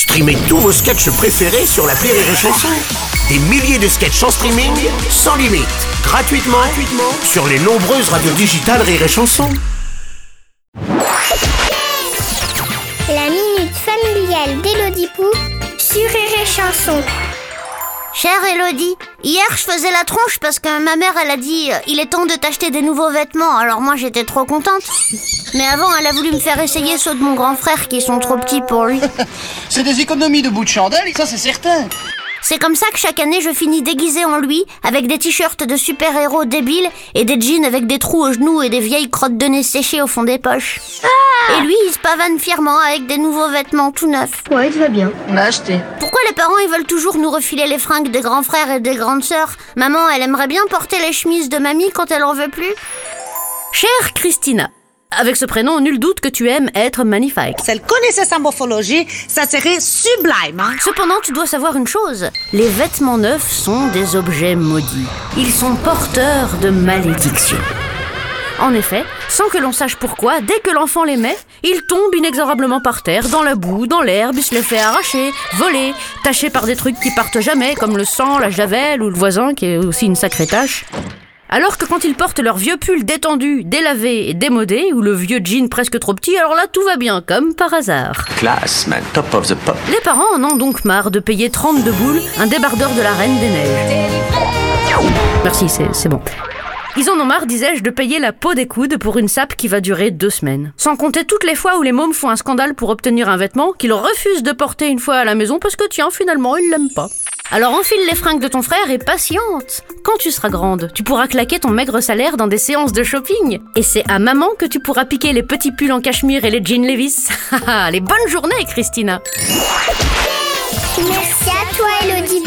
Streamez tous vos sketchs préférés sur la Rire et Chanson. Des milliers de sketchs en streaming, sans limite, gratuitement, sur les nombreuses radios digitales Rire et Chanson. La minute familiale d'Élodie Pou sur Rire Chanson. Chère Elodie, hier je faisais la tronche parce que ma mère elle a dit euh, il est temps de t'acheter des nouveaux vêtements, alors moi j'étais trop contente. Mais avant elle a voulu me faire essayer ceux de mon grand frère qui sont trop petits pour lui. C'est des économies de bout de chandelle, ça c'est certain. C'est comme ça que chaque année je finis déguisée en lui, avec des t-shirts de super-héros débiles et des jeans avec des trous aux genoux et des vieilles crottes de nez séchées au fond des poches. et lui il se pavane fièrement avec des nouveaux vêtements tout neufs. Ouais, tout va bien. On a acheté. Pourquoi les parents ils veulent toujours nous refiler les fringues des grands frères et des grandes sœurs? Maman elle aimerait bien porter les chemises de mamie quand elle en veut plus? Chère Christina, avec ce prénom, nul doute que tu aimes être magnifique. Si elle connaissait sa morphologie, ça serait sublime. Hein? Cependant, tu dois savoir une chose. Les vêtements neufs sont des objets maudits. Ils sont porteurs de malédictions. En effet, sans que l'on sache pourquoi, dès que l'enfant les met, il tombe inexorablement par terre, dans la boue, dans l'herbe, il se les fait arracher, voler, taché par des trucs qui partent jamais, comme le sang, la javel ou le voisin, qui est aussi une sacrée tâche. Alors que quand ils portent leur vieux pull détendu, délavé et démodé, ou le vieux jean presque trop petit, alors là tout va bien, comme par hasard. Classe, man, top of the pop. Les parents en ont donc marre de payer 32 boules un débardeur de la Reine des Neiges. Merci, c'est c'est bon. Ils en ont marre, disais-je, de payer la peau des coudes pour une sape qui va durer deux semaines. Sans compter toutes les fois où les mômes font un scandale pour obtenir un vêtement qu'ils refusent de porter une fois à la maison parce que tiens, finalement, ils l'aiment pas. Alors enfile les fringues de ton frère et patiente. Quand tu seras grande, tu pourras claquer ton maigre salaire dans des séances de shopping. Et c'est à maman que tu pourras piquer les petits pulls en cachemire et les jeans Levis. Ah, ah, les bonnes journées, Christina. Merci à toi, Elodie